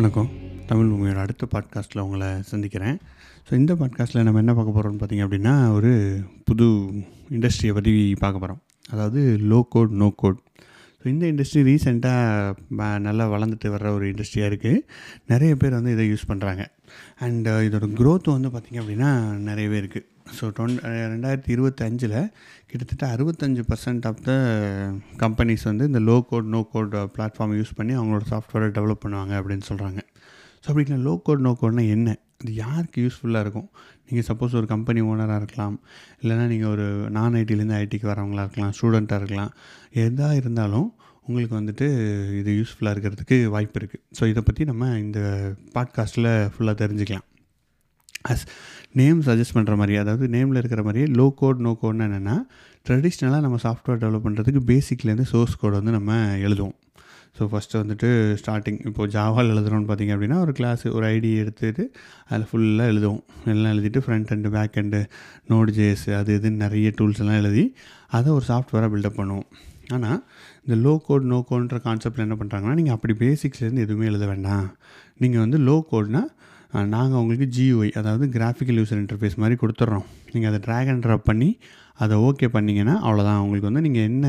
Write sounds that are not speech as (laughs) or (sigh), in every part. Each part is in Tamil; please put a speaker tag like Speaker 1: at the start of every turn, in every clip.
Speaker 1: வணக்கம். தமிழ் பூமியோட அடுத்த பாட்காஸ்ட்டில் உங்களை சந்திக்கிறேன். ஸோ இந்த பாட்காஸ்ட்டில் நம்ம என்ன பார்க்க போகிறோம்னு பார்த்தீங்க அப்படின்னா ஒரு புது இண்டஸ்ட்ரியை பற்றி பார்க்க போகிறோம் அதாவது low code no code so இந்த இண்டஸ்ட்ரி ரீசெண்டாக நல்லா வளர்ந்துட்டு வர்ற ஒரு இண்டஸ்ட்ரியாக இருக்குது நிறைய பேர் வந்து இதை யூஸ் பண்ணுறாங்க அண்ட் இதோட க்ரோத் வந்து பார்த்திங்க அப்படின்னா நிறையவே இருக்குது ஸோ டொன் ரெண்டாயிரத்தி இருபத்தஞ்சில் கிட்டத்தட்ட அறுபத்தஞ்சு பர்சன்ட் ஆஃப் த கம்பெனிஸ் வந்து இந்த low code no code platform use பண்ணி அவங்களோட சாஃப்ட்வேரை டெவலப் பண்ணுவாங்க அப்படின்னு சொல்கிறாங்க ஸோ அப்படின்னா லோ கோட் நோ கோட்னா என்ன? அது யாருக்கு யூஸ்ஃபுல்லாக இருக்கும்? நீங்கள் சப்போஸ் ஒரு கம்பெனி ஓனராக இருக்கலாம். இல்லைனா நீங்கள் ஒரு நான் ஐடிலேருந்து ஐடிக்கு வரவங்களா இருக்கலாம் ஸ்டூடெண்ட்டாக இருக்கலாம். எதாக இருந்தாலும் உங்களுக்கு வந்துட்டு இது யூஸ்ஃபுல்லாக இருக்கிறதுக்கு வாய்ப்பு இருக்குது ஸோ இதை பற்றி நம்ம இந்த பாட்காஸ்ட்டில் ஃபுல்லாக தெரிஞ்சுக்கலாம். அஸ் நேம் சஜஸ்ட் பண்ணுற மாதிரி அதாவது நேமில் இருக்கிற மாதிரியே லோ கோட் நோ கோட்னு என்னென்னா ட்ரெடிஷ்னலாக நம்ம சாஃப்ட்வேர் டெவலப் பண்ணுறதுக்கு பேசிக்லேருந்து சோர்ஸ் கோட் வந்து நம்ம எழுதுவோம். ஸோ ஃபஸ்ட்டு வந்துட்டு ஸ்டார்டிங் இப்போது ஜாவால் எழுதுறோம்னு பார்த்தீங்க அப்படின்னா ஒரு கிளாஸ் ஒரு ஐடி எடுத்துட்டு அதில் ஃபுல்லாக எழுதுவோம். எல்லாம் எழுதிட்டு front and back and Node JS அது இதுன்னு நிறைய டூல்ஸ் எல்லாம் எழுதி அதை ஒரு சாஃப்ட்வேராக பில்டப் பண்ணுவோம். ஆனால் இந்த லோ கோட் நோ கோட்ன்ற கான்செப்டில் என்ன பண்ணுறாங்கன்னா நீங்கள் அப்படி பேசிக்ஸ்லேருந்து எதுவுமே எழுத வேண்டாம். நீங்கள் வந்து லோ கோட்னா நாங்கள் உங்களுக்கு GUI அதாவது கிராஃபிக்கல் யூசர் இன்டர்ஃபேஸ் மாதிரி கொடுத்துட்றோம் நீங்கள் அதை ட்ராக் அண்ட் ட்ராப் பண்ணி அதை ஓகே பண்ணிங்கன்னா அவ்வளோதான் உங்களுக்கு வந்து நீங்கள் என்ன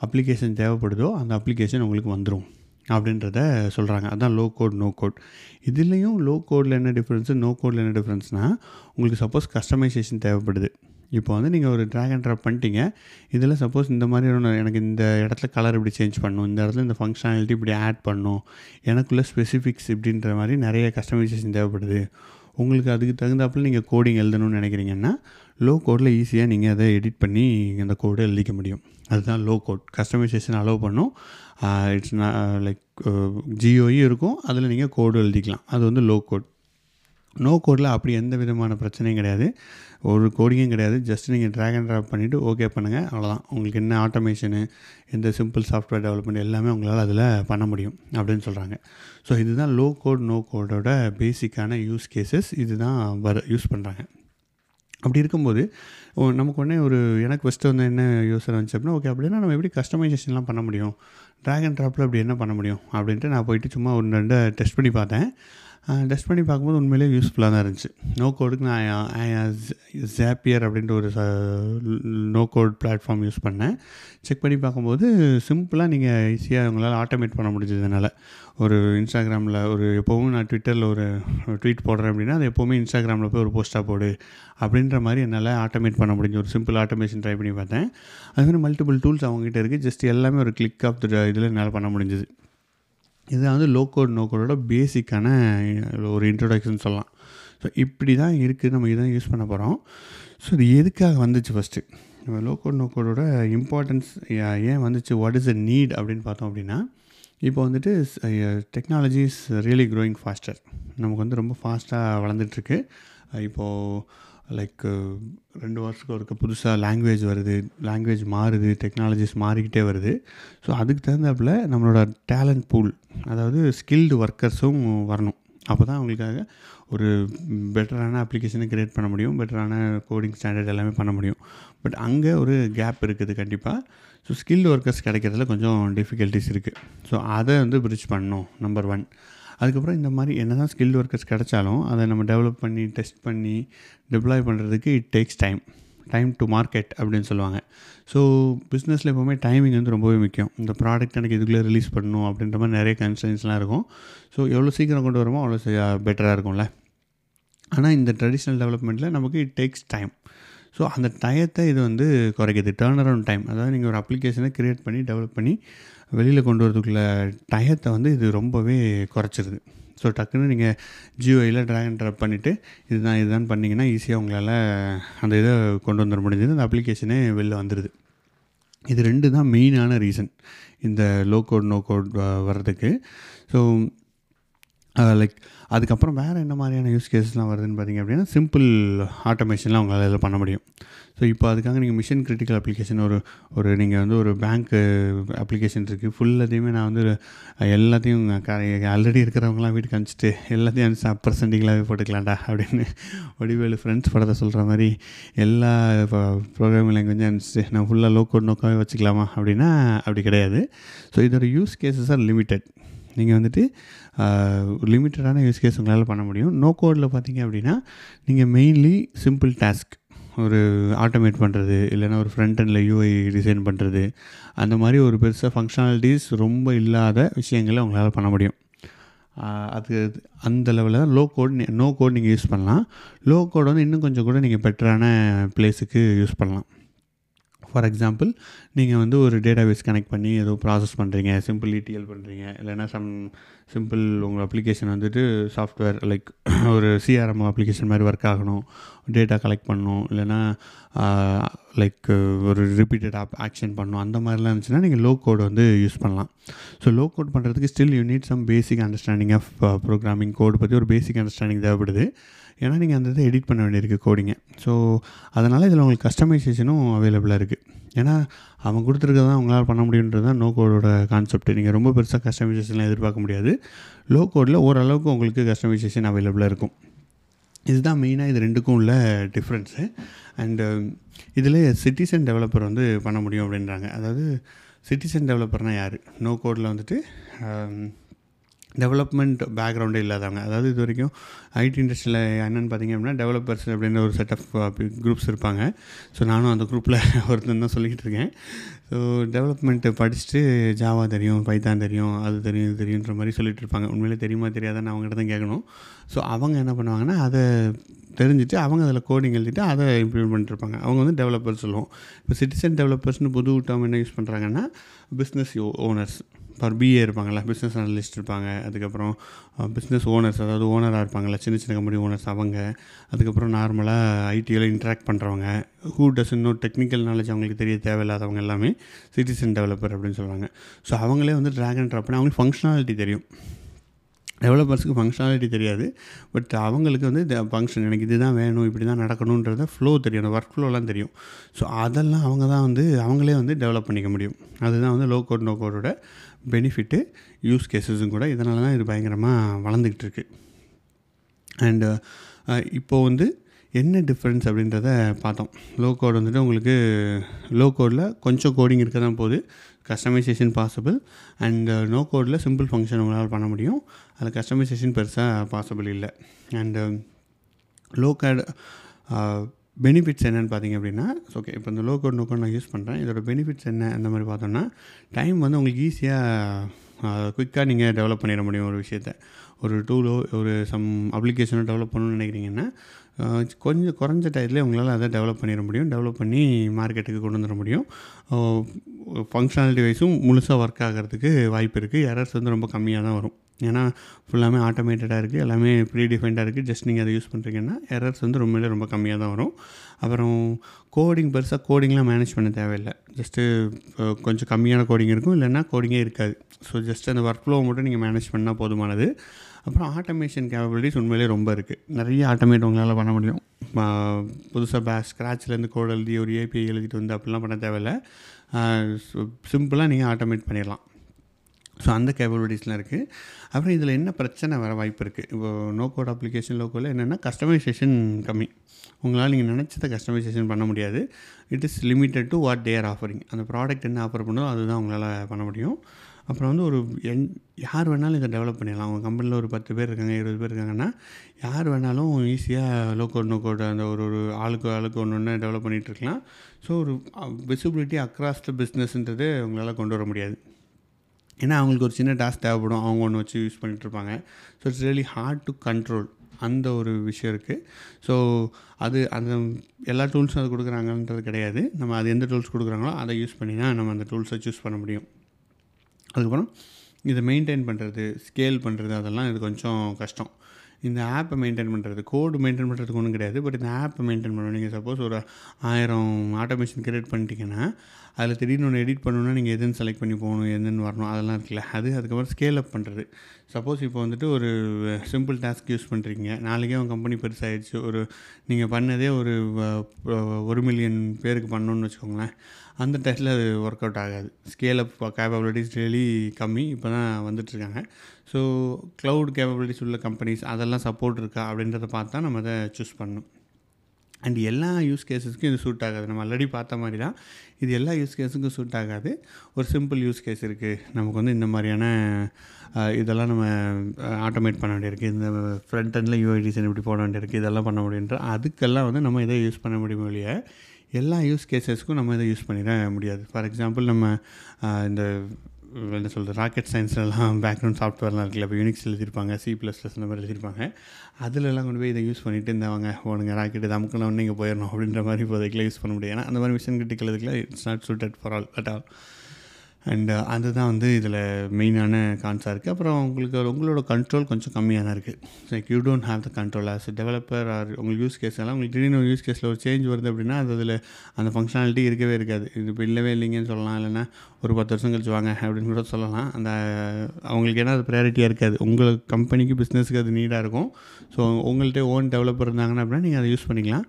Speaker 1: அப்ளிகேஷன் தேவைப்படுதோ அந்த அப்ளிகேஷன் உங்களுக்கு வந்துடும் அப்படின்றத சொல்கிறாங்க அதுதான் லோ கோட் நோ கோட் இதுலேயும் லோ கோடில் என்ன டிஃப்ரென்ஸு நோ கோடில் என்ன டிஃப்ரென்ஸ்னால் உங்களுக்கு சப்போஸ் கஸ்டமைசேஷன் தேவைப்படுது. இப்போ வந்து நீங்கள் ஒரு ட்ராக் அண்ட் ட்ராப் பண்ணிட்டீங்க. இதில் சப்போஸ் இந்த மாதிரி ஒன்று எனக்கு இந்த இடத்துல கலர் இப்படி சேஞ்ச் பண்ணணும் இந்த இடத்துல இந்த ஃபங்க்ஷனாலிட்டி இப்படி ஆட் பண்ணணும் எனக்குள்ள ஸ்பெசிஃபிக்ஸ் இப்படின்ற மாதிரி நிறைய கஸ்டமைசேஷன் தேவைப்படுது. உங்களுக்கு அதுக்கு தகுந்தாப்பில் நீங்கள் கோடிங் எழுதணும்னு நினைக்கிறீங்கன்னா லோ கோடில் ஈஸியாக நீங்கள் அதை எடிட் பண்ணி அந்த கோடை எழுதிக்க முடியும். அதுதான் லோ கோட் கஸ்டமைசேஷன் அலோவ் பண்ணும். இட்ஸ் லைக் ஜியோயும் இருக்கும். அதில் நீங்கள் கோடு எழுதிக்கலாம். அது வந்து லோ கோட் நோ கோடில் அப்படி எந்த விதமான பிரச்சனையும் கிடையாது. ஒரு கோடிங்கும் கிடையாது. ஜஸ்ட் நீங்கள் ட்ராக் அண்ட் ட்ராப் பண்ணிவிட்டு ஓகே பண்ணுங்கள் அவ்வளோதான் உங்களுக்கு என்ன ஆட்டோமேஷனு எந்த சிம்பிள் சாஃப்ட்வேர் டெவலப்மெண்ட் எல்லாமே உங்களால் அதில் பண்ண முடியும் அப்படின்னு சொல்கிறாங்க ஸோ இதுதான் லோ கோட் நோ கோடோட பேசிக்கான யூஸ் கேசஸ் இதுதான் வர யூஸ் பண்ணுறாங்க அப்படி இருக்கும்போது நமக்கு உடனே ஒரு எனக்கு ஃபஸ்ட்டு வந்து என்ன யோசனை வந்துச்சு அப்படின்னா ஓகே அப்படின்னா நம்ம எப்படி கஸ்டமைசேஷன்லாம் பண்ண முடியும்? ட்ராக் அண்ட் ட்ராப்பில் அப்படி என்ன பண்ண முடியும்? அப்படின்ட்டு நான் போயிட்டு சும்மா ஒன்று ரெண்டு டெஸ்ட் பண்ணி பார்த்தேன். டெஸ்ட் பண்ணி பார்க்கும்போது உண்மையிலேயே யூஸ்ஃபுல்லாக தான் இருந்துச்சு. நோ கோடுக்கு நான் ஜாப்பியர் அப்படின்ற ஒரு நோ கோட் பிளாட்ஃபார்ம் யூஸ் பண்ணேன். செக் பண்ணி பார்க்கும்போது சிம்பிளாக நீங்கள் ஈஸியாக உங்களால் ஆட்டோமேட் பண்ண முடிஞ்சதுனால ஒரு இன்ஸ்டாகிராமில் ஒரு எப்போவும் நான் ட்விட்டரில் ஒரு ட்வீட் போடுறேன் அப்படின்னா அது எப்போவுமே இன்ஸ்டாகிராமில் போய் ஒரு போஸ்ட்டாக போடு அப்படின்ற மாதிரி என்னால் ஆட்டோமேட் பண்ண முடிஞ்சு ஒரு சிம்பிள் ஆட்டோமேஷன் ட்ரை பண்ணி பார்த்தேன். அது மாதிரி மல்டிபிள் டூல்ஸ் அவங்ககிட்ட இருக்குது ஜஸ்ட் எல்லாமே ஒரு கிளிக் ஆஃப் த இதில் என்னால் பண்ண முடிஞ்சது. இது வந்து லோ கோட் நோ கோடோட பேசிக்கான ஒரு இன்ட்ரொடக்ஷன் சொல்லலாம். ஸோ இப்படி தான் இருக்குது நம்ம இதான் யூஸ் பண்ண போகிறோம் ஸோ இது எதுக்காக வந்துச்சு ஃபஸ்ட்டு நம்ம லோ கோட் நோ கோடோட இம்பார்ட்டன்ஸ் ஏன் வந்துச்சு? வாட் இஸ் அ நீட் அப்படின்னு பார்த்தோம் அப்படின்னா இப்போ வந்துட்டு technology is really growing faster நமக்கு வந்து ரொம்ப ஃபாஸ்ட்டாக வளர்ந்துட்டுருக்கு இப்போது லைக் uh, ரெண்டு வருஷத்துக்கு ஒருக்க புதுசாக லாங்குவேஜ் வருது லாங்குவேஜ் மாறுது டெக்னாலஜிஸ் மாறிக்கிட்டே வருது. ஸோ அதுக்கு தகுந்தாப்புல நம்மளோட டேலண்ட் பூல் அதாவது ஸ்கில்டு ஒர்க்கர்ஸும் வரணும். அப்போ தான் அவங்களுக்காக ஒரு பெட்டரான அப்ளிகேஷனை க்ரியேட் பண்ண முடியும் பெட்டரான கோடிங் ஸ்டாண்டர்ட் எல்லாமே பண்ண முடியும். பட் அங்கே ஒரு கேப் இருக்குது கண்டிப்பாக ஸோ ஸ்கில்டு ஒர்க்கர்ஸ் கிடைக்கிறதுல கொஞ்சம் டிஃபிகல்ட்டிஸ் இருக்குது ஸோ அதை வந்து பிரிட்ஜ் பண்ணணும் நம்பர் ஒன் அதுக்கப்புறம் இந்த மாதிரி என்ன தான் ஸ்கில்டு ஒர்க்கர்ஸ் கிடைச்சாலும் அதை நம்ம டெவலப் பண்ணி டெஸ்ட் பண்ணி டிப்ளாய் பண்ணுறதுக்கு it takes time time to market அப்படின்னு சொல்லுவாங்க. ஸோ பிஸ்னஸில் எப்போவுமே டைமிங் வந்து ரொம்பவே முக்கியம். இந்த ப்ராடக்ட் எனக்கு இதுக்குள்ளே ரிலீஸ் பண்ணணும் அப்படின்ற மாதிரி நிறைய கன்சர்ன்ஸ்லாம் இருக்கும். ஸோ எவ்வளோ சீக்கிரம் கொண்டு வரமோ அவ்வளோ பெட்டராக இருக்கும்ல. ஆனால் இந்த ட்ரெடிஷ்னல் டெவலப்மெண்ட்டில் நமக்கு இட் டேக்ஸ் டைம் ஸோ அந்த டயத்தை இது வந்து குறைக்குது. டேர்ன் அரவுண்ட் டைம் அதாவது நீங்கள் ஒரு அப்ளிகேஷனை க்ரியேட் பண்ணி டெவலப் பண்ணி வெளியில் கொண்டு வரதுக்குள்ள டயத்தை வந்து இது ரொம்பவே குறைச்சிருது. ஸோ டக்குன்னு நீங்கள் ஜியோயில் ட்ராக் அண்ட் ட்ராப் பண்ணிவிட்டு இதுதான் இதுதான் பண்ணிங்கன்னா ஈஸியாக உங்களால் அந்த இதை கொண்டு வந்துட முடிஞ்சது. அந்த அப்ளிகேஷனே வெளில வந்துடுது இது ரெண்டு தான் மெயினான ரீசன் இந்த லோ கோட் நோ கோட் வர்றதுக்கு. ஸோ லைக் அதுக்கப்புறம் வேறு என்ன மாதிரியான யூஸ் கேஸஸ்லாம் வருதுன்னு பார்த்தீங்க அப்படின்னா சிம்பிள் ஆட்டோமேஷன்லாம் உங்களால் இதில் பண்ண முடியும். ஸோ இப்போ அதுக்காக நீங்கள் மிஷின் கிரிட்டிக்கல் அப்ளிகேஷன் ஒரு ஒரு நீங்கள் வந்து ஒரு பேங்க்கு அப்ளிகேஷன் இருக்குது ஃபுல்லாத்தையுமே நான் வந்து எல்லாத்தையும் ஆல்ரெடி இருக்கிறவங்களாம் வீட்டுக்கு அனுப்பிச்சிட்டு எல்லாத்தையும் அனுப்பிச்சு அப்ரசண்டிங்களாகவே போட்டுக்கலாம்டா அப்படின்னு வடிவேலு ஃப்ரெண்ட்ஸ் படத்தை சொல்கிற மாதிரி எல்லா ப்ரோக்ராமிங் லாங்குவேஜும் அனுப்பிச்சிட்டு நான் ஃபுல்லாக லோ கோட் நோக்காகவே வச்சுக்கலாமா அப்படின்னா அப்படி கிடையாது. ஸோ இதோட யூஸ் கேசஸ் ஆர் லிமிட்டட் நீங்கள் வந்துட்டு லிமிட்டடான யூஸ் கேஸ் உங்களால் பண்ண முடியும். நோ கோடில் பார்த்தீங்க அப்படின்னா நீங்கள் மெயின்லி சிம்பிள் டாஸ்க் ஒரு ஆட்டோமேட் பண்ணுறது இல்லைன்னா ஒரு ஃப்ரண்ட் அண்டில் யூஐ டிசைன் பண்ணுறது அந்த மாதிரி ஒரு பெருசாக ஃபங்க்ஷனாலிட்டிஸ் ரொம்ப இல்லாத விஷயங்களை உங்களால் பண்ண முடியும். அது அந்த லெவலில் தான் லோ கோட் நோ கோட் நீங்கள் யூஸ் பண்ணலாம். லோ கோட் வந்து இன்னும் கொஞ்சம் கூட நீங்கள் பெட்டரான ப்ளேஸுக்கு யூஸ் பண்ணலாம். ஃபார் எக்ஸாம்பிள் நீங்கள் வந்து ஒரு டேட்டாபேஸ் கனெக்ட் பண்ணி ஏதோ ப்ராசஸ் பண்ணுறீங்க சிம்பிள் இடிஎல் பண்ணுறீங்க இல்லைன்னா சம் சிம்பிள் உங்கள் அப்ளிகேஷன் வந்துட்டு சாஃப்ட்வேர் லைக் (coughs) ஒரு சிஆர்எம் அப்ளிகேஷன் மாதிரி ஒர்க் ஆகணும் டேட்டா கலெக்ட் பண்ணணும் இல்லைன்னா லைக் ஒரு ரிப்பீட்டட் ஆப் ஆக்ஷன் பண்ணணும் அந்த மாதிரிலாம் இருந்துச்சுன்னா நீங்கள் லோ கோட் வந்து யூஸ் பண்ணலாம். ஸோ லோ கோட் பண்ணுறதுக்கு still you need some basic understanding of programming code பற்றி ஒரு பேசிக் அண்டர்ஸ்டாண்டிங் தேவைப்படுது. ஏன்னா நீங்கள் அந்த இதை எடிட் பண்ண வேண்டியிருக்கு கோடிங்க ஸோ அதனால் இதில் உங்களுக்கு கஸ்டமைசேஷனும் அவைலபிளாக இருக்குது ஏன்னா அவன் கொடுத்துருக்கதான் தான் உங்களால் பண்ண முடியுன்றது தான் நோ கோடோட கான்செப்ட் நீங்கள் ரொம்ப பெருசாக கஸ்டமைசேஷன்லாம் எதிர்பார்க்க முடியாது. லோ கோடில் ஓரளவுக்கு உங்களுக்கு கஸ்டமைசேஷன் அவைலபிளாக இருக்கும். இதுதான் மெயினாக இது ரெண்டுக்கும் உள்ள டிஃப்ரென்ஸு அண்டு இதில் சிட்டிசன் டெவலப்பர் வந்து பண்ண முடியும் அப்படின்றாங்க. அதாவது சிட்டிசன் டெவலப்பர்னால் யார்? நோ கோடில் வந்துட்டு டெவலப்மெண்ட் பேக்ரவுண்டே இல்லாதவங்க. அதாவது இது வரைக்கும் ஐடி இண்டஸ்ட்ரியில் என்னென்னு பார்த்தீங்க அப்படின்னா டெவலப்பர்ஸ் அப்படின்ற ஒரு செட் ஆஃப் குரூப்ஸ் இருப்பாங்க. ஸோ நானும் அந்த குரூப்பில் (laughs) ஒருத்தன் தான் சொல்லிக்கிட்டு இருக்கேன். ஸோ டெவலப்மெண்ட்டு படிச்சுட்டு ஜாவா தெரியும் பைத்தான் தெரியும் அது தெரியும் இது தெரியுன்ற மாதிரி சொல்லிகிட்டு இருப்பாங்க. உண்மையிலே தெரியுமா தெரியாதான்னு அவங்ககிட்ட தான் கேட்கணும். ஸோ அவங்க என்ன பண்ணுவாங்கன்னா அதை தெரிஞ்சுட்டு அவங்க அதில் கோடிங் எழுதிட்டு அதை இம்ப்ளிமெண்ட் பண்ணிட்டுருப்பாங்க அவங்க வந்து டெவலப்பர்ஸ் சொல்லுவோம். இப்போ சிட்டிசன் டெவலப்பர்ஸ்னு புது டேர்ம் என்ன யூஸ் பண்ணுறாங்கன்னா பிஸ்னஸ் ஓனர்ஸ் ஃபார் பிஏ இருப்பாங்கள்ல பிஸ்னஸ் அனலிஸ்ட் இருப்பாங்க. அதுக்கப்புறம் பிஸ்னஸ் ஓனர்ஸ் அதாவது ஓனராக இருப்பாங்கள்ல சின்ன சின்ன கம்பெனி ஓனர்ஸ் அவங்க. அதுக்கப்புறம் நார்மலாக ஐடியில் இன்ட்ராக்ட் பண்ணுறவங்க ஹூ டஸ் இன்னும் டெக்னிக்கல் நாலேஜ் அவங்களுக்கு தெரிய தேவையில்லாதவங்க எல்லாமே சிட்டிசன் டெவலப்பர் அப்படின்னு சொல்லுவாங்க. ஸோ அவங்களே வந்து ட்ராகன் ட்ராப்னா ட்ராப் அவங்களுக்கு ஃபங்க்ஷனாலிட்டி தெரியும். டெவலப்பர்ஸுக்கு ஃபங்க்ஷனாலிட்டி தெரியாது. பட் அவங்களுக்கு வந்து இந்த ஃபங்க்ஷன் எனக்கு இது தான் வேணும் இப்படி தான் நடக்கணுன்றத ஃப்ளோ தெரியும். அந்த ஒர்க் ஃப்ளோலாம் தெரியும். ஸோ அதெல்லாம் அவங்க தான் வந்து அவங்களே வந்து டெவலப் பண்ணிக்க முடியும். அதுதான் வந்து லோ கோட் நோ கோடோட பெனிஃபிட்டு யூஸ் கேஸஸும் கூட இதனால தான் இது பயங்கரமாக வளர்ந்துக்கிட்டு இருக்குது அண்டு இப்போது வந்து என்ன டிஃப்ரென்ஸ் அப்படின்றத பார்த்தோம். லோ கோட் வந்துட்டு உங்களுக்கு லோ கோடில் கொஞ்சம் கோடிங் இருக்க தான் போகுது. கஸ்டமைசேஷன் பாசிபிள் அண்ட் நோ கோடில் சிம்பிள் ஃபங்க்ஷன் உங்களால் பண்ண முடியும். அதில் கஸ்டமைசேஷன் பெருசாக பாசிபிள் இல்லை. அண்டு லோ கேட் பெனிஃபிட்ஸ் என்னென்னு பார்த்தீங்க அப்படின்னா ஓகே இப்போ இந்த லோ கோட் நோ கோட் நான் யூஸ் பண்ணுறேன் இதோட பெனிஃபிட்ஸ் என்ன அந்த மாதிரி பார்த்தோன்னா டைம் வந்து உங்களுக்கு ஈஸியாக குயிக்காக நீங்கள் டெவலப் பண்ணிட முடியும் ஒரு விஷயத்த. ஒரு டூலோ ஒரு சம் அப்ளிகேஷனோ டெவலப் பண்ணணும்னு நினைக்கிறீங்கன்னா கொஞ்சம் குறைஞ்ச டயத்துலேயே உங்களால் அதை டெவலப் பண்ணிட முடியும். டெவலப் பண்ணி மார்க்கெட்டுக்கு கொண்டு வந்துட முடியும். ஃபங்க்ஷனாலிட்டி வைஸும் முழுசாக ஒர்க் ஆகிறதுக்கு வாய்ப்பு இருக்குது எரர்ஸ் வந்து ரொம்ப கம்மியாக தான் வரும். ஏன்னா ஃபுல்லாமே ஆட்டோமேட்டடாக இருக்குது எல்லாமே ப்ரீ டிஃபைன்டாக இருக்குது ஜஸ்ட் நீங்கள் அதை யூஸ் பண்ணுறீங்கன்னா எரர்ஸ் வந்து ரொம்பவே ரொம்ப கம்மியாக தான் வரும். அப்புறம் கோடிங் பெருசாக கோடிங்லாம் மேனேஜ் பண்ண தேவையில்லை. ஜஸ்ட்டு கொஞ்சம் கம்மியான கோடிங் இருக்கும் இல்லைன்னா கோடிங்கே இருக்காது. ஸோ ஜஸ்ட் அந்த ஒர்க் ஃப்ளோவை மட்டும் நீங்கள் மேனேஜ் பண்ணால் போதுமானது. அப்புறம் ஆட்டோமேஷன் கேப்பபிலிட்டிஸ் உண்மையிலே ரொம்ப இருக்குது நிறைய ஆட்டோமேட் உங்களால் பண்ண முடியும். புதுசாக பே ஸ்க்ராட்ச்லேருந்து கோட் எழுதி ஒரு ஏபிஐ எழுதிட்டு வந்து அப்படிலாம் பண்ண தேவையில்லை. சிம்பிளாக நீங்கள் ஆட்டோமேட் பண்ணிடலாம். ஸோ அந்த கேபபிலிட்டிஸ்லாம் இருக்குது அப்புறம் இதில் என்ன பிரச்சனை வர வாய்ப்பு இருக்குது இப்போ நோ கோட் அப்ளிகேஷன் லோக்கோவில் என்னென்னா கஸ்டமைசேஷன் கம்மி. உங்களால் நீங்கள் நினச்சதை கஸ்டமைசேஷன் பண்ண முடியாது. It is limited to what they're offering அந்த ப்ராடக்ட் என்ன ஆஃபர் பண்ணோ அதுதான் உங்களால் பண்ண முடியும். அப்புறம் வந்து ஒரு என் யார் வேணாலும் இதை டெவலப் பண்ணிடலாம். அவங்க கம்பெனியில் ஒரு பத்து பேர் இருக்காங்க இருபது பேர் இருக்காங்கன்னா யார் வேணாலும் ஈஸியாக லோ கோட் நோ கோட் அந்த ஒரு ஒரு ஆளுக்கு ஆளுக்கு ஒன்று ஒன்று டெவலப் பண்ணிகிட்ருக்கலாம் ஸோ ஒரு விசிபிலிட்டி அக்ராஸ் த பிஸ்னஸ்ன்றது உங்களால் கொண்டு வர முடியாது. ஏன்னா அவங்களுக்கு ஒரு சின்ன டாஸ்க் தேவைப்படும். அவங்க ஒன்று வச்சு use பண்ணிகிட்ருப்பாங்க so it's really hard to control அந்த ஒரு விஷயம் இருக்குது ஸோ அது அந்த எல்லா டூல்ஸும் அது கொடுக்குறாங்கன்றது கிடையாது. நம்ம அது எந்த டூல்ஸ் கொடுக்குறாங்களோ அதை யூஸ் பண்ணி தான் நம்ம அந்த டூல்ஸை சூஸ் பண்ண முடியும். அதுக்கப்புறம் இதை மெயின்டைன் பண்ணுறது ஸ்கேல் பண்ணுறது அதெல்லாம் இது கொஞ்சம் கஷ்டம். இந்த ஆப்பை மெயின்டைன் பண்ணுறது கோடு மெயின்டைன் பண்ணுறதுக்கு ஒன்றும் கிடையாது. பட் இந்த ஆப்பை மெயின்டைன் பண்ணணும். நீங்கள் சப்போஸ் ஒரு ஆயிரம் ஆட்டோமேஷன் க்ரியேட் பண்ணிட்டீங்கன்னா அதில் திடீர்னு ஒன்று எடிட் பண்ணணுன்னா நீங்கள் எதுன்னு செலக்ட் பண்ணி போகணும் எதுன்னு வரணும் அதெல்லாம் இருக்குல்ல. அது அதுக்கப்புறம் ஸ்கேல் அப் பண்ணுறது சப்போஸ் இப்போ வந்துட்டு ஒரு சிம்பிள் டாஸ்க் யூஸ் பண்ணுறீங்க நாளைக்கே உங்கள் கம்பெனி பெருசாகிடுச்சு ஒரு நீங்கள் பண்ணதே ஒரு ஒரு மில்லியன் பேருக்கு பண்ணணுன்னு வச்சுக்கோங்களேன். அந்த டெஸ்ட்டில் அது ஒர்க் அவுட் ஆகாது. ஸ்கேல் அப் கேப்பபிலிட்டிஸ் டெய்லி கம்மி. இப்போ தான் வந்துட்டுருக்காங்க. ஸோ க்ளவுட் கேப்பபிலிட்டிஸ் உள்ள கம்பெனிஸ் அதெல்லாம் சப்போர்ட் இருக்கா அப்படின்றத பார்த்தா நம்ம அதை சூஸ் பண்ணணும். அண்ட் எல்லா யூஸ் கேஸஸ்க்கும் இது சூட் ஆகாது. நம்ம ஆல்ரெடி பார்த்த மாதிரி தான் இது எல்லா யூஸ் கேஸுக்கும் சூட் ஆகாது. ஒரு சிம்பிள் யூஸ் கேஸ் இருக்குது நமக்கு வந்து இந்த மாதிரியான இதெல்லாம் நம்ம ஆட்டோமேட் பண்ண வேண்டியிருக்கு. இந்த ஃப்ரண்ட் எண்டில் யூஐ டிசைன் இப்படி போட வேண்டியிருக்கு. இதெல்லாம் பண்ண முடியுன்ற அதுக்கெல்லாம் வந்து நம்ம இதை யூஸ் பண்ண முடியும் இல்லையா எல்லா யூஸ் கேஸஸ்க்கும் நம்ம இதை யூஸ் பண்ணிட முடியாது. ஃபார் எக்ஸாம்பிள் நம்ம இந்த என்ன சொல்கிறது ராக்கெட் சயின்ஸ்லலாம் பேக்ரவுண்ட் சாஃப்ட்வேர்லாம் இருக்குல்ல இப்போ யூனிக்ஸ் எழுதியிருப்பாங்க சி ப்ளஸ் ப்ளஸ் இந்த மாதிரி எழுதியிருப்பாங்க. அதிலெல்லாம் கொண்டு போய் இதை யூஸ் பண்ணிட்டு இருந்தவங்க உனக்கு ராக்கெட் இது அமுக்கணும் ஒன்று இங்கே போயிடணும் அப்படின்ற மாதிரி இப்போதைக்குலாம் யூஸ் பண்ண முடியும் ஏன்னா அந்த மாதிரி மிஷன் கிரிட்டிக்கல் இதுக்குலாம் it's not suited for all at all and uh, அதுதான் வந்து இதில் மெயினான கான்ஸாக இருக்குது அப்புறம் உங்களுக்கு உங்களோட கண்ட்ரோல் கொஞ்சம் கம்மியாக தான் இருக்குது like you don't have the control as developer are உங்களுக்கு யூஸ் கேஸ் எல்லாம் உங்களுக்கு திடீர்னு ஒரு யூஸ் கேஸில் ஒரு சேஞ்ச் வருது அப்படின்னா அது அதில் அந்த ஃபங்க்ஷனாலிட்டி இருக்கவே இருக்காது. இது இப்போ இல்லவே இல்லைங்கன்னு சொல்லலாம். இல்லைன்னா ஒரு பத்து வருஷம் கழிச்சு வாங்க அப்படின்னு கூட சொல்லலாம். அந்த அவங்களுக்கு ஏன்னா அது ப்ரையாரிட்டியாக இருக்காது. உங்கள் கம்பெனிக்கு பிஸ்னஸுக்கு அது நீடாக இருக்கும். ஸோ உங்கள்கிட்ட ஓன் டெவலப்பர் இருந்தாங்கன்னா அப்படின்னா நீங்கள் அதை யூஸ் பண்ணிக்கலாம்.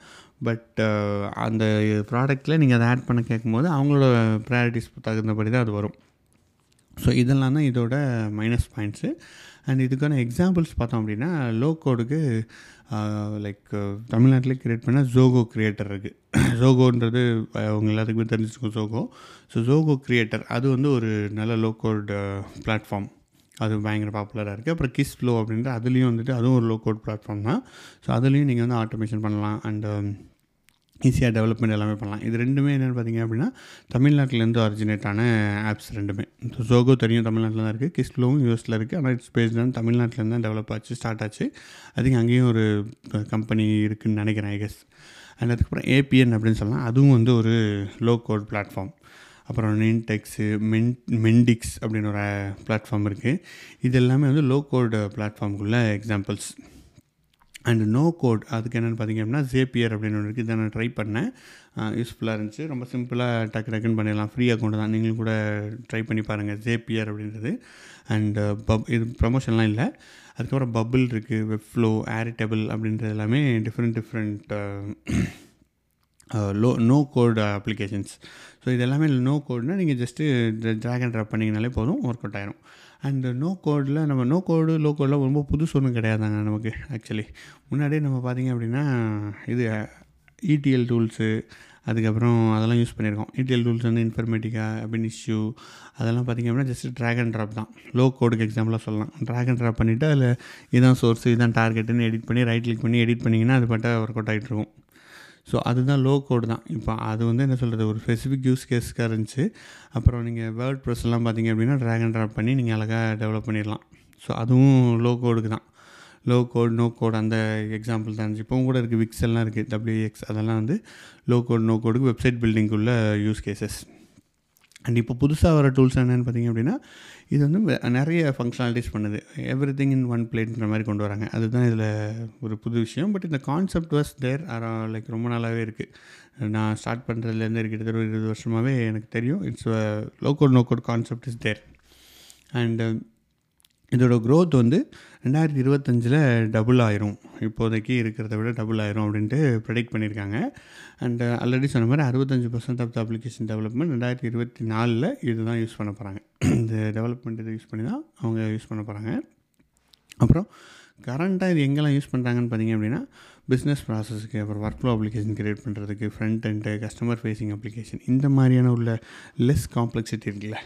Speaker 1: பட் uh, அந்த ப்ராடக்ட்டில் நீங்கள் அதை ஆட் பண்ண கேட்கும்போது அவங்களோட ப்ரையாரிட்டிஸ் தகுந்தபடி தான் அது வரும். ஸோ இதெல்லாம் தான் இதோட மைனஸ் பாயிண்ட்ஸு அண்ட் இதுக்கான எக்ஸாம்பிள்ஸ் பார்த்தோம் அப்படின்னா லோ கோடுக்கு லைக் uh, uh, தமிழ்நாட்டிலே கிரியேட் பண்ணால் ஜோகோ கிரியேட்டர் இருக்குது ஜோகோன்றது (coughs) அவங்க எல்லாத்துக்குமே தெரிஞ்சுக்கும் ஜோகோ ஸோ ஜோகோ கிரியேட்டர் அது வந்து ஒரு நல்ல லோ கோட் பிளாட்ஃபார்ம் அது பயங்கர பாப்புலராக இருக்குது அப்புறம் கிஸ் ஃப்ளோ அப்படின்ற அதுலேயும் வந்துட்டு அதுவும் ஒரு லோ கோட் பிளாட்ஃபார்ம் தான். ஸோ அதுலேயும் நீங்கள் வந்து ஆட்டோமேஷன் பண்ணலாம். அண்டு ஈஸியாக டெவலப்மெண்ட் எல்லாமே பண்ணலாம். இது ரெண்டுமே என்னென்னு பார்த்தீங்க அப்படின்னா தமிழ்நாட்டிலேருந்து ஒரிஜினேட் ஆன ஆப்ஸ் ரெண்டுமே. ஸோ ஜோகோ தெரியும் தமிழ்நாட்டில் தான் இருக்குது கிஸ்லோவும் யூஎஸில் இருக்குது ஆனால் இட்ஸ் பேஸ்ட் தான் தமிழ்நாட்டிலேருந்து தான் டெவலப் ஆச்சு ஸ்டார்ட் ஆச்சு. அதுக்கு அங்கேயும் ஒரு கம்பெனி இருக்குதுன்னு நினைக்கிறேன் ஐகஸ் அண்ட் அதுக்கப்புறம் ஏபிஎன் அப்படின்னு சொல்லலாம். அதுவும் வந்து ஒரு லோ கோட் பிளாட்ஃபார்ம் அப்புறம் நின்டெக்ஸு மென் மெண்டிக்ஸ் அப்படின்னு ஒரு பிளாட்ஃபார்ம் இருக்குது இது எல்லாமே வந்து லோ கோட் பிளாட்ஃபார்முக்குள்ள எக்ஸாம்பிள்ஸ் அண்ட் நோ கோட் அதுக்கு என்னென்னு பார்த்தீங்க அப்படின்னா ஜேபியர் அப்படின்னு ஒன்று இருக்குது இதை நான் ட்ரை பண்ணேன். யூஸ்ஃபுல்லாக இருந்துச்சு. ரொம்ப சிம்பிளாக டக்கு டக்குன்னு பண்ணிடலாம். ஃப்ரீ அக்கௌண்ட் தான். நீங்களும் கூட ட்ரை பண்ணி பாருங்கள் ஜேபியர் அப்படின்றது. அண்டு பப் இது ப்ரமோஷன்லாம் இல்லை. அதுக்கப்புறம் பபிள் இருக்குது வெப்ஃப்ளோ ஏரிட்டபிள் அப்படின்றது எல்லாமே different different low no code applications so இது எல்லாமே நோ கோட்னால் நீங்கள் ஜஸ்ட்டு ட்ராக் அண்ட் ட்ராப் பண்ணிங்கனாலே போதும். ஒர்க் அவுட் ஆயிரும். அண்டு நோ கோடில் நம்ம நோ கோடு லோ கோடெலாம் ரொம்ப புதுசு ஒன்றும் கிடையாதாங்க நமக்கு ஆக்சுவலி முன்னாடியே நம்ம பார்த்தீங்க அப்படின்னா இது இடிஎல் டூல்ஸு அதுக்கப்புறம் அதெல்லாம் யூஸ் பண்ணியிருக்கோம். இடிஎல் டூல்ஸ் வந்து இன்ஃபர்மேட்டிக்கா அப்படின்னு இஷ்யூ அதெல்லாம் பார்த்திங்க அப்படின்னா ஜஸ்ட் ட்ராக் அண்ட் ட்ராப் தான். லோ கோடுக்கு எக்ஸாம்பிளாக சொல்லலாம். ட்ராக் அண்ட் ட்ராப் பண்ணிவிட்டு அதில் இதான் சோர்ஸ் இதான் டார்கெட்டுன்னு எடிட் பண்ணி ரைட் கிளிக் பண்ணி எடிட் பண்ணிங்கன்னா அது பட்டா ஒர்க் அவுட் ஆகிட்டு இருக்கும். ஸோ அதுதான் லோ கோடு தான். இப்போ அது வந்து என்ன சொல்கிறது ஒரு ஸ்பெசிஃபிக் யூஸ் கேஸ்க்காக இருந்துச்சு. அப்புறம் நீங்கள் வேர்ட் ப்ரெஸ் எல்லாம் பார்த்தீங்க அப்படின்னா ட்ராக் அண்ட் ட்ராப் பண்ணி நீங்கள் அழகாக டெவலப் பண்ணிடலாம். ஸோ அதுவும் லோ கோடுக்கு தான். லோ கோட் நோ கோட் அந்த எக்ஸாம்பிள் தான் இருந்துச்சு. இப்போவும் கூட இருக்குது விக்ஸெல்லாம் இருக்குது டபிள்யூஎக்ஸ் அதெல்லாம் வந்து லோ கோட் நோ கோடுக்கு வெப்சைட் பில்டிங்குள்ள யூஸ் கேசஸ் அண்ட் இப்போ புதுசாக வர டூல்ஸ் என்னென்னு பார்த்தீங்க அப்படின்னா இது வந்து நிறைய ஃபங்க்ஷனாலிட்டிஸ் பண்ணுது. எவ்ரி திங் இன் ஒன் பிளேட்ன்ற மாதிரி கொண்டு வராங்க. அதுதான் இதில் ஒரு புது விஷயம். பட் இந்த கான்செப்ட் வாஸ் தேர் லைக் ரொம்ப நாளாகவே இருக்குது நான் ஸ்டார்ட் பண்ணுறதுலேருந்து கிட்டத்தட்ட ஒரு இருபது வருஷமாகவே எனக்கு தெரியும். It's low code no code concept is there and இதோட க்ரோத் வந்து ரெண்டாயிரத்தி இருபத்தஞ்சில் டபுள் ஆயிரும். இப்போதைக்கு இருக்கிறத விட டபுள் ஆயிரும் அப்படின்ட்டு ப்ரெடிக்ட் பண்ணியிருக்காங்க. அண்ட் ஆல்ரெடி uh, சொன்ன மாதிரி அறுபத்தஞ்சு percent of the application development ரெண்டாயிரத்தி இருபத்தி நாலில் இதுதான் யூஸ் பண்ண போகிறாங்க இந்த டெவலப்மெண்ட் இதை யூஸ் பண்ணி தான் அவங்க யூஸ் பண்ண போகிறாங்க அப்புறம் கரண்ட்டாக இது எங்கெல்லாம் யூஸ் பண்ணுறாங்கன்னு பார்த்தீங்க அப்படின்னா பிஸ்னஸ் ப்ராசஸ்க்கு அப்புறம் ஒர்க் ஃப்ளோ அப்ளிகேஷன் கிரியேட் பண்ணுறதுக்கு front and customer facing application இந்த மாதிரியான உள்ள லெஸ் காம்ப்ளெக்சிட்டி இருக்குல்ல.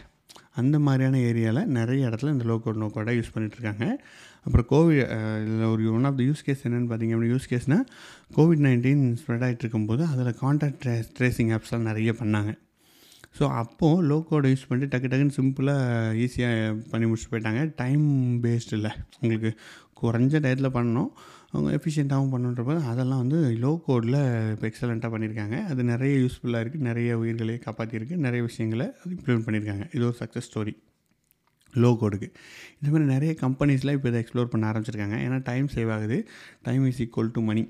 Speaker 1: அந்த மாதிரியான ஏரியாவில் நிறைய இடத்துல இந்த லோ கோட் நோ கோடாக யூஸ் பண்ணிகிட்ருக்காங்க அப்புறம் கோவிட் இதில் ஒரு one of the use case என்னென்னு பார்த்தீங்க அப்படின்னா யூஸ் கேஸ்னால் கோவிட் நைன்டீன் ஸ்ப்ரெட் ஆகிட்டு இருக்கும்போது அதில் கான்டாக்ட் ட்ரே ட்ரேசிங் ஆப்ஸ்லாம் நிறைய பண்ணாங்க. ஸோ அப்போது லோ கோடை யூஸ் பண்ணிட்டு டக்கு டக்குன்னு சிம்பிளாக ஈஸியாக பண்ணி முடிச்சுட்டு போயிட்டாங்க. டைம் பேஸ்ட் இல்லை. உங்களுக்கு குறைஞ்ச டயத்தில் பண்ணணும். அவங்க எஃபிஷியண்ட்டாகவும் பண்ணுன்றப்ப அதெல்லாம் வந்து லோ கோடில் இப்போ எக்ஸலண்ட்டாக பண்ணியிருக்காங்க அது நிறைய யூஸ்ஃபுல்லாக இருக்குது நிறைய உயிர்களை காப்பாற்றியிருக்கு நிறைய விஷயங்களை இம்ப்ளிமெண்ட் பண்ணியிருக்காங்க இது ஒரு சக்ஸஸ் ஸ்டோரி லோ கோடுக்கு இந்த மாதிரி நிறைய கம்பெனிஸ்லாம் இப்போ இதை எக்ஸ்ப்ளோர் பண்ண ஆரம்பிச்சிருக்காங்க. ஏன்னா டைம் சேவ் ஆகுது. Time is equal to money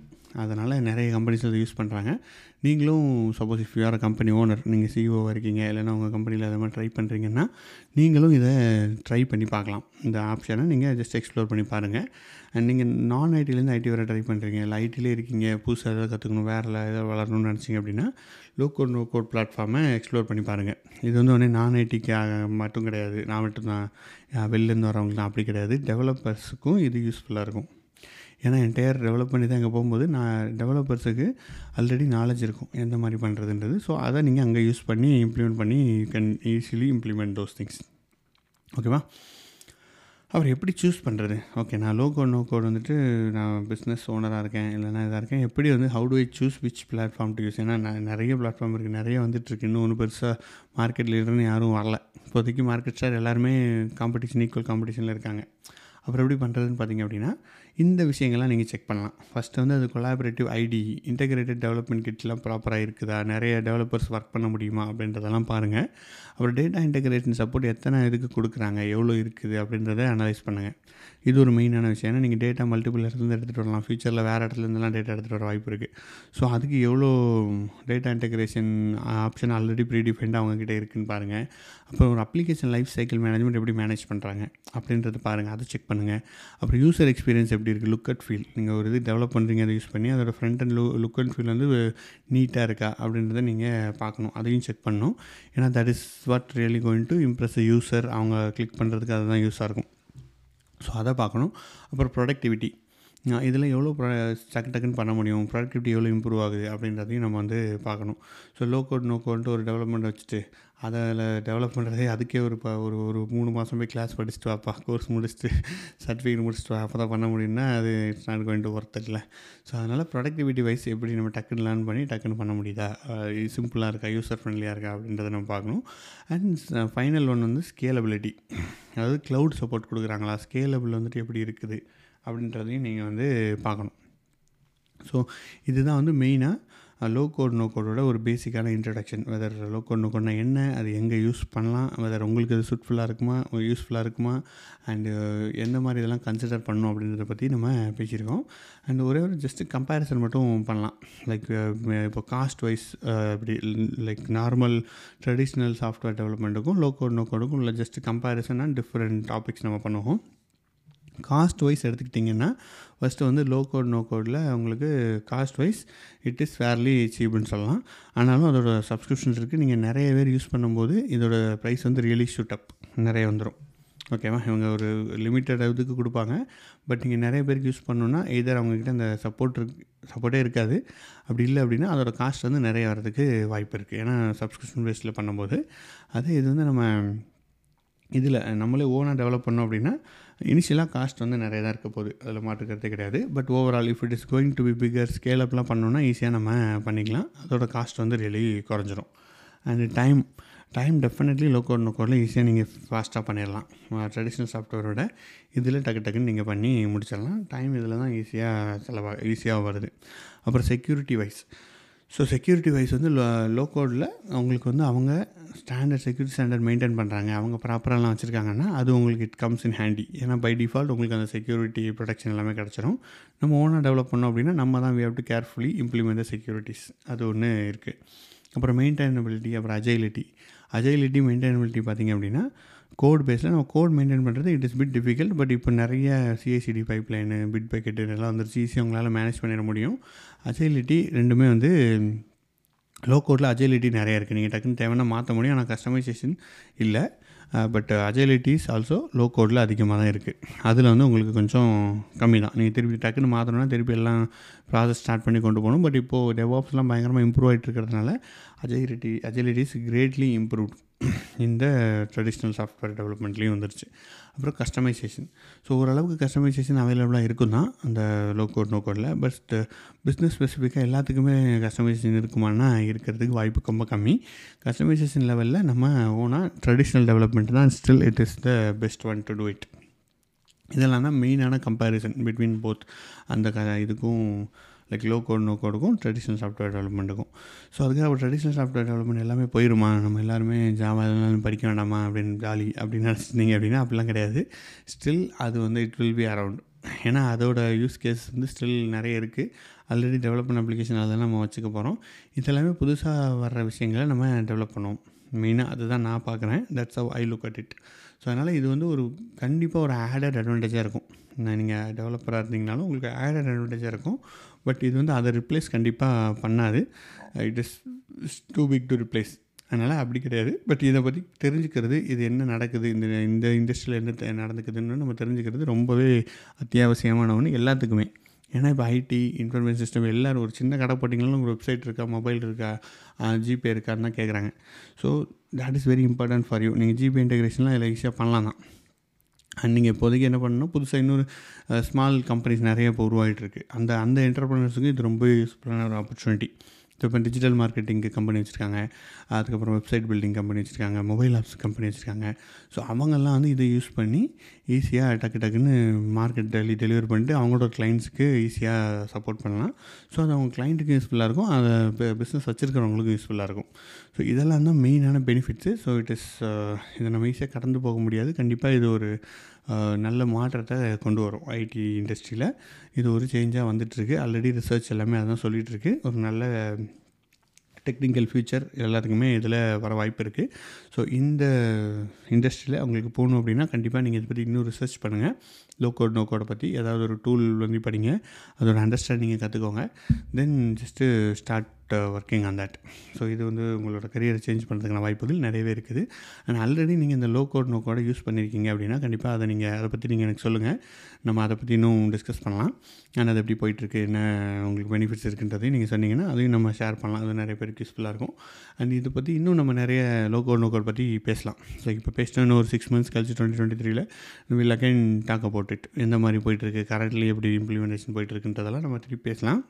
Speaker 1: அதனால் நிறைய கம்பெனிஸ் அதை யூஸ் பண்ணுறாங்க நீங்களும் suppose if you're company owner நீங்கள் சிஇஓவாக இருக்கீங்க இல்லைன்னா உங்கள் கம்பெனியில் அதை மாதிரி ட்ரை பண்ணுறீங்கன்னா நீங்களும் இதை ட்ரை பண்ணி பார்க்கலாம். இந்த ஆப்ஷனை நீங்கள் ஜஸ்ட் எக்ஸ்ப்ளோர் பண்ணி பாருங்கள் அண்ட் நீங்கள் நான் ஐடிலேருந்து ஐடி வர ட்ரை பண்ணுறீங்க இல்லை ஐடிலே இருக்கீங்க புதுசாக எதாவது கற்றுக்கணும் வேறு ஏதாவது வளரணும்னு நினச்சிங்க அப்படின்னா லோ கோட் நோ கோட் பிளாட்ஃபார்மை எக்ஸ்ப்ளோர் பண்ணி பாருங்கள் இது வந்து ஒன்றே நான் ஐடிக்கு மட்டும் கிடையாது. நான் மட்டும் தான் வெளிலேருந்து வரவங்களுக்கு தான் அப்படி கிடையாது. டெவலப்பர்ஸுக்கும் இது யூஸ்ஃபுல்லாக இருக்கும். ஏன்னா என்டையர் டெவலப் பண்ணி தான் அங்கே போகும்போது நான் டெவலப்பர்ஸுக்கு ஆல்ரெடி நாலேஜ் இருக்கும் எந்த மாதிரி பண்ணுறதுன்றது ஸோ அதை நீங்கள் அங்கே யூஸ் பண்ணி இம்ப்ளிமெண்ட் பண்ணி can easily implement those things ஓகேவா அவர் எப்படி சூஸ் பண்ணுறது ஓகே நான் லோ கோட் நோ கோட் வந்துட்டு நான் பிஸ்னஸ் ஓனராக இருக்கேன் இல்லைனா இதாக இருக்கேன். எப்படி வந்து how to I choose which platform to use ஏன்னா நான் நிறைய பிளாட்ஃபார்ம் இருக்குது நிறைய வந்துட்டுருக்கு இன்னும் ஒன்று பெருசாக மார்க்கெட் லீடர்னு யாரும் வரல. இப்போதைக்கு மார்க்கெட் ஸ்டார் எல்லாருமே காம்படிஷன் ஈக்குவல் காம்படிஷனில் இருக்காங்க. அப்புறம் எப்படி பண்ணுறதுன்னு பார்த்தீங்க அப்படின்னா இந்த விஷயங்கள்லாம் நீங்கள் செக் பண்ணலாம். ஃபஸ்ட்டு வந்து அது கொலாபரேட்டிவ் ஐடி இன்டெகிரேட்டட் டெவலப்மெண்ட் கிட்லாம் ப்ராப்பராக இருக்குதா? நிறைய டெவலப்பர்ஸ் ஒர்க் பண்ண முடியுமா? அப்படின்றதெல்லாம் பாருங்கள் அப்புறம் டேட்டா இன்டெகிரேஷன் சப்போர்ட் எத்தனை இதுக்கு கொடுக்குறாங்க? எவ்வளோ இருக்குது? அப்படின்றத அனலைஸ் பண்ணுங்கள் இது ஒரு மெயினான விஷயம். ஏன்னா நீங்கள் டேட்டா மல்டிபிள் இடத்துலேருந்து எடுத்துகிட்டு வரலாம். ஃபியூச்சரில் வேறு இடத்துலேருந்துலாம் டேட்டா எடுத்துகிட்டு வர வாய்ப்பு இருக்குது ஸோ அதுக்கு எவ்வளோ டேட்டா இன்டெகிரேஷன் ஆப்ஷன் ஆல்ரெடி ப்ரீடிஃபைண்டாக அவங்கக்கிட்ட இருக்குன்னு பாருங்கள் அப்புறம் ஒரு அப்ளிகேஷன் லைஃப் சைக்கிள் மேனேஜ்மெண்ட் எப்படி மேனேஜ் பண்ணுறாங்க அப்படின்றத பாருங்கள் அதை செக் பண்ணுங்கள் அப்புறம் யூசர் எக்ஸ்பீரியன்ஸ் எப்படி இருக்குது லுக் அட் ஃபீல் நீங்கள் ஒரு இது டெவலப் பண்ணுறீங்க அதை யூஸ் பண்ணி அதோடய ஃப்ரண்ட் அண்ட் லு லுக் அண்ட் ஃபீல் வந்து நீட்டாக இருக்கா? அப்படின்றத நீங்கள் பார்க்கணும். அதையும் செக் பண்ணணும். ஏன்னா that is what really going to impress user அவங்க கிளிக் பண்ணுறதுக்கு அதுதான் யூஸாக இருக்கும். ஸோ அதை பார்க்கணும். அப்புறம் ப்ரொடக்டிவிட்டி இதில் எவ்வளோ ப்ரா டக்கு டக்குன்னு பண்ண முடியும்? ப்ரொடக்டிவிட்டி எவ்வளோ இம்ப்ரூவ் ஆகுது? அப்படின்றதையும் நம்ம வந்து பார்க்கணும். ஸோ லோ கோட் நோ கோட்ன்ட்டு ஒரு டெவலப்மெண்ட் வச்சுட்டு அதில் டெவலப் பண்ணுறதே அதுக்கே ஒரு இப்போ ஒரு ஒரு மூணு மாதம் போய் கிளாஸ் படிச்சுட்டு வாப்பா கோர்ஸ் முடிச்சுட்டு சர்டிஃபிகேட் முடிச்சுட்டு வா அப்போ தான் பண்ண முடியும்னா அது it's not going to worth இல்லை ஸோ அதனால் ப்ரொடக்டிவிட்டி வைஸ் எப்படி நம்ம டக்குன்னு லேர்ன் பண்ணி டக்குன்னு பண்ண முடியுதா? சிம்பிளாக இருக்கா யூசர் ஃப்ரெண்ட்லியாக இருக்கா அப்படின்றத நம்ம பார்க்கணும். அண்ட் ஃபைனல் ஒன் வந்து ஸ்கேலபிலிட்டி அதாவது க்ளவுட் சப்போர்ட் கொடுக்குறாங்களா? ஸ்கேலபிள் வந்துட்டு எப்படி இருக்குது? அப்படின்றதையும் நீங்கள் வந்து பார்க்கணும். ஸோ இதுதான் வந்து மெயினாக லோ கோட் நோ கோடோட ஒரு பேசிக்கான introduction whether low code no கோட்னா என்ன அது எங்கே யூஸ் பண்ணலாம் வெதர் உங்களுக்கு அது சூட்ஃபுல்லாக இருக்குமா யூஸ்ஃபுல்லாக இருக்குமா அண்டு எந்த மாதிரி இதெல்லாம் கன்சிடர் பண்ணணும் அப்படின்றத பற்றி நம்ம பேசியிருக்கோம். அண்ட் ஒரே ஒரு ஜஸ்ட்டு கம்பேரிசன் மட்டும் பண்ணலாம். லைக் இப்போ காஸ்ட் வைஸ் இப்படி லைக் நார்மல் ட்ரெடிஷ்னல் சாஃப்ட்வேர் டெவலப்மெண்ட்டுக்கும் லோ கோட் நோ கோடுக்கும் உள்ள ஜஸ்ட் கம்பேரிசனாக டிஃப்ரெண்ட் டாபிக்ஸ் நம்ம பண்ணுவோம். காஸ்ட் வைஸ் எடுத்துக்கிட்டிங்கன்னா ஃபஸ்ட்டு வந்து லோ கோட் நோ கோடில் உங்களுக்கு cost wise it is fairly சீப்னு சொல்லலாம். ஆனாலும் அதோட சப்ஸ்கிரிப்ஷன்ஸ் இருக்குது நீங்கள் நிறைய பேர் யூஸ் பண்ணும்போது இதோட ப்ரைஸ் வந்து ரியலி ஷூட் அப் நிறைய வந்துடும் ஓகேவா இவங்க ஒரு லிமிட்டட் இதுக்கு கொடுப்பாங்க. பட் நீங்கள் நிறைய பேருக்கு யூஸ் பண்ணணுன்னா எதர் அவங்கக்கிட்ட அந்த சப்போர்ட் இருக்கு சப்போர்ட்டே இருக்காது. அப்படி இல்லை அப்படின்னா அதோட காஸ்ட் வந்து நிறைய வரதுக்கு வாய்ப்பு இருக்குது ஏன்னா சப்ஸ்கிரிப்ஷன் பேஸில் பண்ணும்போது. அதே இது வந்து நம்ம இதில் நம்மளே ஓனாக டெவலப் பண்ணோம் அப்படின்னா இனிஷியலாக காஸ்ட் வந்து நிறைய தான் இருக்க போகுது. அதில் மாற்றுக்கிறதே கிடையாது. But overall if it is going to be bigger scale அப்லாம் பண்ணோன்னா ஈஸியாக நம்ம பண்ணிக்கலாம். அதோட காஸ்ட் வந்து ரியலி குறைஞ்சிரும். And time time definitely low code no கோடில் ஈஸியாக நீங்கள் ஃபாஸ்ட்டாக பண்ணிடலாம். ட்ரெடிஷ்னல் சாஃப்ட்வேரோட இதில் டக்கு டக்குன்னு நீங்கள் பண்ணி முடிச்சிடலாம். டைம் இதில் தான் ஈஸியாக செலவாக ஈஸியாக வருது. அப்புறம் security wise so security wise வந்து லோ லோ கோடில் அவங்களுக்கு வந்து அவங்க ஸ்டாண்டர்ட் செக்யூரிட்டி ஸ்டாண்டர்ட் மெயின்டைன் பண்ணுறாங்க அவங்க ப்ராப்பரெல்லாம் வச்சுருக்காங்கன்னா அது உங்களுக்கு இட் கம்ஸ் இன் ஹேண்டி ஏன்னா பை டிஃபால்ட் உங்களுக்கு அந்த செக்யூரிட்டி ப்ரொடெக்ஷன் எல்லாமே கிடச்சிரும். நம்ம ஓனாக டெவலப் பண்ணோம் அப்படின்னா நம்ம தான் we have to carefully implement the securities அது ஒன்று இருக்குது அப்புறம் மெயின்டைனபிலிட்டி அப்புறம் அஜைலிட்டி அஜைலிட்டி மெயின்டைனபிலிட்டி பார்த்திங்க அப்படின்னா கோட் பேஸில் நம்ம கோட் மெயின்டைன் பண்ணுறது it is bit difficult but இப்போ நிறைய CICD pipeline Bitbucket இதெல்லாம் வந்துருச்சு. ஈஸியாக உங்களால் மேனேஜ் பண்ணிட முடியும். அஜைலிட்டி ரெண்டுமே வந்து லோ கோடில் அஜைலிட்டி நிறையா இருக்குது நீங்கள் டக்குன்னு தேவைன்னா மாற்ற முடியும். ஆனால் கஸ்டமைசேஷன் இல்லை. பட் அஜைலிட்டிஸ் ஆல்சோ லோ கோடில் அதிகமாக தான் இருக்குது அதில் வந்து உங்களுக்கு கொஞ்சம் கம்மி தான் நீங்கள் திருப்பி டக்குன்னு மாற்றணும்னா திருப்பி எல்லாம் ப்ராசஸ் ஸ்டார்ட் பண்ணி கொண்டு போகணும். பட் இப்போது டெவாப்ஸ்லாம் பயங்கரமாக இம்ப்ரூவ் ஆகிட்டு இருக்கிறதுனால அஜைலிட்டி அஜைலிட்டிஸ் கிரேட்லி இம்ப்ரூவ்ட் இந்த ட்ரெடிஷ்னல் சாஃப்ட்வேர் டெவலப்மெண்ட்லேயும் வந்துருச்சு. அப்புறம் கஸ்டமைசேஷன் ஸோ ஓரளவுக்கு கஸ்டமைசேஷன் அவைலபிளாக இருக்கும் தான் அந்த லோ கோட் நோ கோடில் பட் பிஸ்னஸ் ஸ்பெசிஃபிக்காக எல்லாத்துக்குமே கஸ்டமைசேஷன் இருக்குமானா இருக்கிறதுக்கு வாய்ப்பு ரொம்ப கம்மி. கஸ்டமைசேஷன் லெவலில் நம்ம ஓனாக ட்ரெடிஷ்னல் டெவலப்மெண்ட் தான் still it is the best one to do it இதெல்லாம் தான் மெயினான கம்பேரிசன் பிட்வீன் போத் அந்த க இதுக்கும் லைக் லோ கோட் நோ கோடுக்கும் ட்ரெடிஷ்னல் சாஃப்ட்வேர் டெவலப்மெண்ட்டுக்கும் ஸோ அதுக்காக ட்ரெடிஷ்னல் சாஃப்ட்வேர் டெவலப்மெண்ட் எல்லாமே போயிருமா? நம்ம எல்லாருமே ஜாவா எல்லாமே படிக்க வேண்டாமா? அப்படின்னு ஜாலி அப்படின்னு நினச்சிருந்தீங்க அப்படின்னா அப்படிலாம் கிடையாது. ஸ்டில் அது வந்து இட் வில் பி அரவுண்ட் ஏன்னா அதோட யூஸ் கேஸ் வந்து ஸ்டில் நிறைய இருக்குது ஆல்ரெடி டெவலப்மெண்ட் அப்ளிகேஷன் அதெல்லாம் நம்ம வச்சுக்க போகிறோம் இதெல்லாமே புதுசாக வர்ற விஷயங்களை நம்ம டெவலப் பண்ணுவோம். மெயினாக அதுதான் நான் பார்க்குறேன் that's how I look at it so அதனால் இது வந்து ஒரு கண்டிப்பாக ஒரு ஆடட் அட்வான்டேஜாக இருக்கும். நீங்கள் டெவலப்பராக இருந்தீங்கனாலும் உங்களுக்கு ஆடட் அட்வான்டேஜாக இருக்கும். பட் இது வந்து அதை ரிப்ளேஸ் கண்டிப்பாக பண்ணாது. It is too big to replace அதனால் அப்படி கிடையாது. பட் இதை பற்றி தெரிஞ்சுக்கிறது இது என்ன நடக்குது இந்த இந்த இண்டஸ்ட்ரியில் என்ன நடந்துக்குதுன்னு நம்ம தெரிஞ்சுக்கிறது ரொம்பவே அத்தியாவசியமான ஒன்று எல்லாத்துக்குமே. ஏன்னா இப்போ ஐடி இன்ஃபர்மேஷன் சிஸ்டம் எல்லோரும் ஒரு சின்ன கடை போட்டிங்கனாலும் ஒரு வெப்சைட் இருக்கா மொபைல் இருக்கா ஜிபே இருக்கான்னு தான் கேட்குறாங்க so that is very important for you நீங்கள் ஜிபே இன்டெகிரேஷன்லாம் இதில் ஈஸியாக பண்ணலாம் தான். அண்ட் நீங்கள் இப்போதைக்கு என்ன பண்ணணும் புதுசாக இன்னொரு ஸ்மால் கம்பெனிஸ் நிறைய இப்போ உருவாகிட்டுருக்கு அந்த அந்த என்டர்பிரினர்ஸுக்கு இது ரொம்ப யூஸ்ஃபுல்லான ஒரு ஆப்பர்ச்சுனிட்டி ஸோ இப்போ டிஜிட்டல் மார்க்கெட்டிங்க்கு கம்பெனி வச்சுருக்காங்க. அதுக்கப்புறம் வெப்சைட் பில்டிங் கம்பெனி வச்சுருக்காங்க. மொபைல் ஆப்ஸ் கம்பெனி வச்சுருக்காங்க. ஸோ அவங்கெல்லாம் வந்து இதை யூஸ் பண்ணி ஈஸியாக டக்கு டக்குன்னு மார்க்கெட் டெலி டெலிவர் பண்ணிட்டு அவங்களோட கிளைண்ட்ஸுக்கு ஈஸியாக சப்போர்ட் பண்ணலாம். ஸோ அது அவங்க கிளைண்ட்டுக்கு யூஸ்ஃபுல்லாக இருக்கும். அதை பிஸ்னஸ் வச்சுருக்கிறவங்களுக்கும் யூஸ்ஃபுல்லாக இருக்கும். ஸோ இதெல்லாம் தான் மெயினான பெனிஃபிட்ஸு ஸோ இட் இஸ் இதை நம்ம ஈஸியாக கடந்து போக முடியாது. கண்டிப்பாக இது ஒரு நல்ல மாற்றத்தை கொண்டு வரும் ஐடி இண்டஸ்ட்ரியில் இது ஒரு சேஞ்சாக வந்துட்டுருக்கு. ஆல்ரெடி ரிசர்ச் எல்லாமே அதான் சொல்லிகிட்ருக்கு ஒரு நல்ல டெக்னிக்கல் ஃபியூச்சர் எல்லாத்துக்குமே இதில் வர வாய்ப்பு இருக்குது ஸோ இந்த இண்டஸ்ட்ரியில் உங்களுக்கு போகணும் அப்படின்னா கண்டிப்பாக நீங்கள் இதை பற்றி இன்னும் ரிசர்ச் பண்ணுங்கள் லோ கோட் நோ கோடை பற்றி ஏதாவது ஒரு டூல் வந்து படிங்க. அதோட அண்டர்ஸ்டாண்டிங்கை கற்றுக்கோங்க then just start working on that so இது வந்து உங்களோட கரியரை சேஞ்ச் பண்ணுறதுக்கான வாய்ப்புகள் நிறையவே இருக்குது. அண்ட் ஆல்ரெடி நீங்கள் இந்த லோ கோட் நோ கோடை யூஸ் பண்ணியிருக்கீங்க அப்படின்னா கண்டிப்பாக அதை நீங்கள் அதை பற்றி நீங்கள் எனக்கு சொல்லுங்கள் நம்ம அதை பற்றி இன்னும் டிஸ்கஸ் பண்ணலாம். அண்ட் அது எப்படி போயிட்டுருக்கு என்ன உங்களுக்கு பெனிஃபிட்ஸ் இருக்குன்றதையும் நீங்கள் சொன்னீங்கன்னா அதையும் நம்ம ஷேர் பண்ணலாம். அது நிறைய பேருக்கு யூஸ்ஃபுல்லாக இருக்கும். அண்ட் இதை பற்றி இன்னும் நம்ம நிறைய லோ கோட் நோ கோட் பற்றி பேசலாம். ஸோ இப்போ பேசிட்டோன்னு ஒரு சிக்ஸ் மந்த்ஸ் கழிச்சு டுவெண்ட்டி டுவெண்ட்டி த்ரீல will again talk about it எந்த மாதிரி போயிட்டுருக்கு கரண்ட்லி எப்படி இம்ப்ளிமெண்டேஷன் போயிட்டுருக்குன்றதெல்லாம் நம்ம திருப்பி பேசலாம்.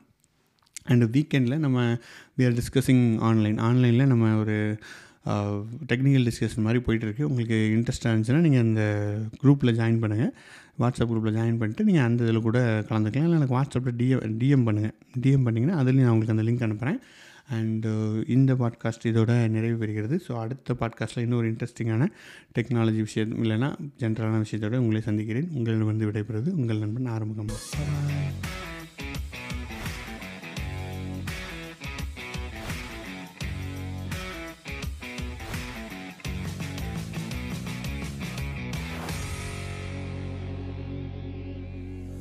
Speaker 1: அண்டு வீக்கெண்டில் நம்ம வி ஆர் டிஸ்கஸிங் ஆன்லைன் ஆன்லைனில் நம்ம ஒரு டெக்னிக்கல் டிஸ்கஷன் மாதிரி போயிட்டுருக்கு. உங்களுக்கு இன்ட்ரெஸ்ட்டாக இருந்துச்சுன்னா நீங்கள் அந்த குரூப்பில் ஜாயின் பண்ணுங்கள் வாட்ஸ்அப் குரூப்பில் ஜாயின் பண்ணிட்டு நீங்கள் அந்த இதில் கூட கலந்துக்கலாம். இல்லை எனக்கு வாட்ஸ்அப்பில் டிஎம் டிஎம் பண்ணுங்கள் டிஎம் பண்ணிங்கன்னா அதுலேயும் நான் உங்களுக்கு அந்த லிங்க் அனுப்புகிறேன் அண்டு இந்த பாட்காஸ்ட் இதோட நிறைவு பெறுகிறது. ஸோ அடுத்த பாட்காஸ்ட்டில் இன்னொரு இன்ட்ரெஸ்டிங்கான டெக்னாலஜி விஷயம் இல்லைன்னா ஜென்ரலான விஷயத்தோடு உங்களை சந்திக்கிறேன். உங்களிடம் வந்து விடைபெறுவது உங்கள் நண்பன் ஆரம்பமாக